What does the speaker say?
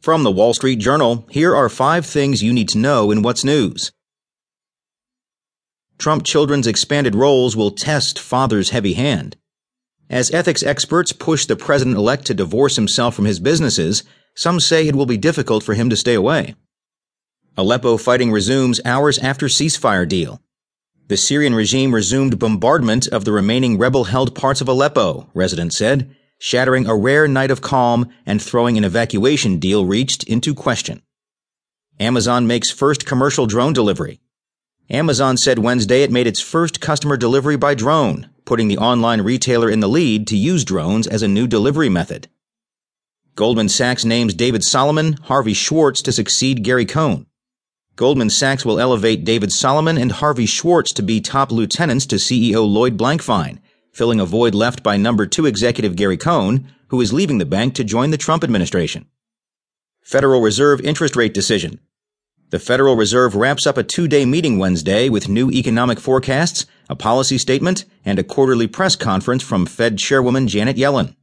From the Wall Street Journal, here are five things you need to know in What's News. Trump children's expanded roles will test father's heavy hand. As ethics experts push the president elect to divorce himself from his businesses, some say it will be difficult for him to stay away. Aleppo fighting resumes hours after ceasefire deal. The Syrian regime resumed bombardment of the remaining rebel held parts of Aleppo, residents said, shattering a rare night of calm and throwing an evacuation deal reached into question. Amazon makes first commercial drone delivery. Amazon said Wednesday it made its first customer delivery by drone, putting the online retailer in the lead to use drones as a new delivery method. Goldman Sachs names David Solomon, Harvey Schwartz to succeed Gary Cohn. Goldman Sachs will elevate David Solomon and Harvey Schwartz to be top lieutenants to CEO Lloyd Blankfein filling a void left by number two executive Gary Cohn, who is leaving the bank to join the Trump administration. Federal Reserve interest rate decision. The Federal Reserve wraps up a two day meeting Wednesday with new economic forecasts, a policy statement, and a quarterly press conference from Fed Chairwoman Janet Yellen.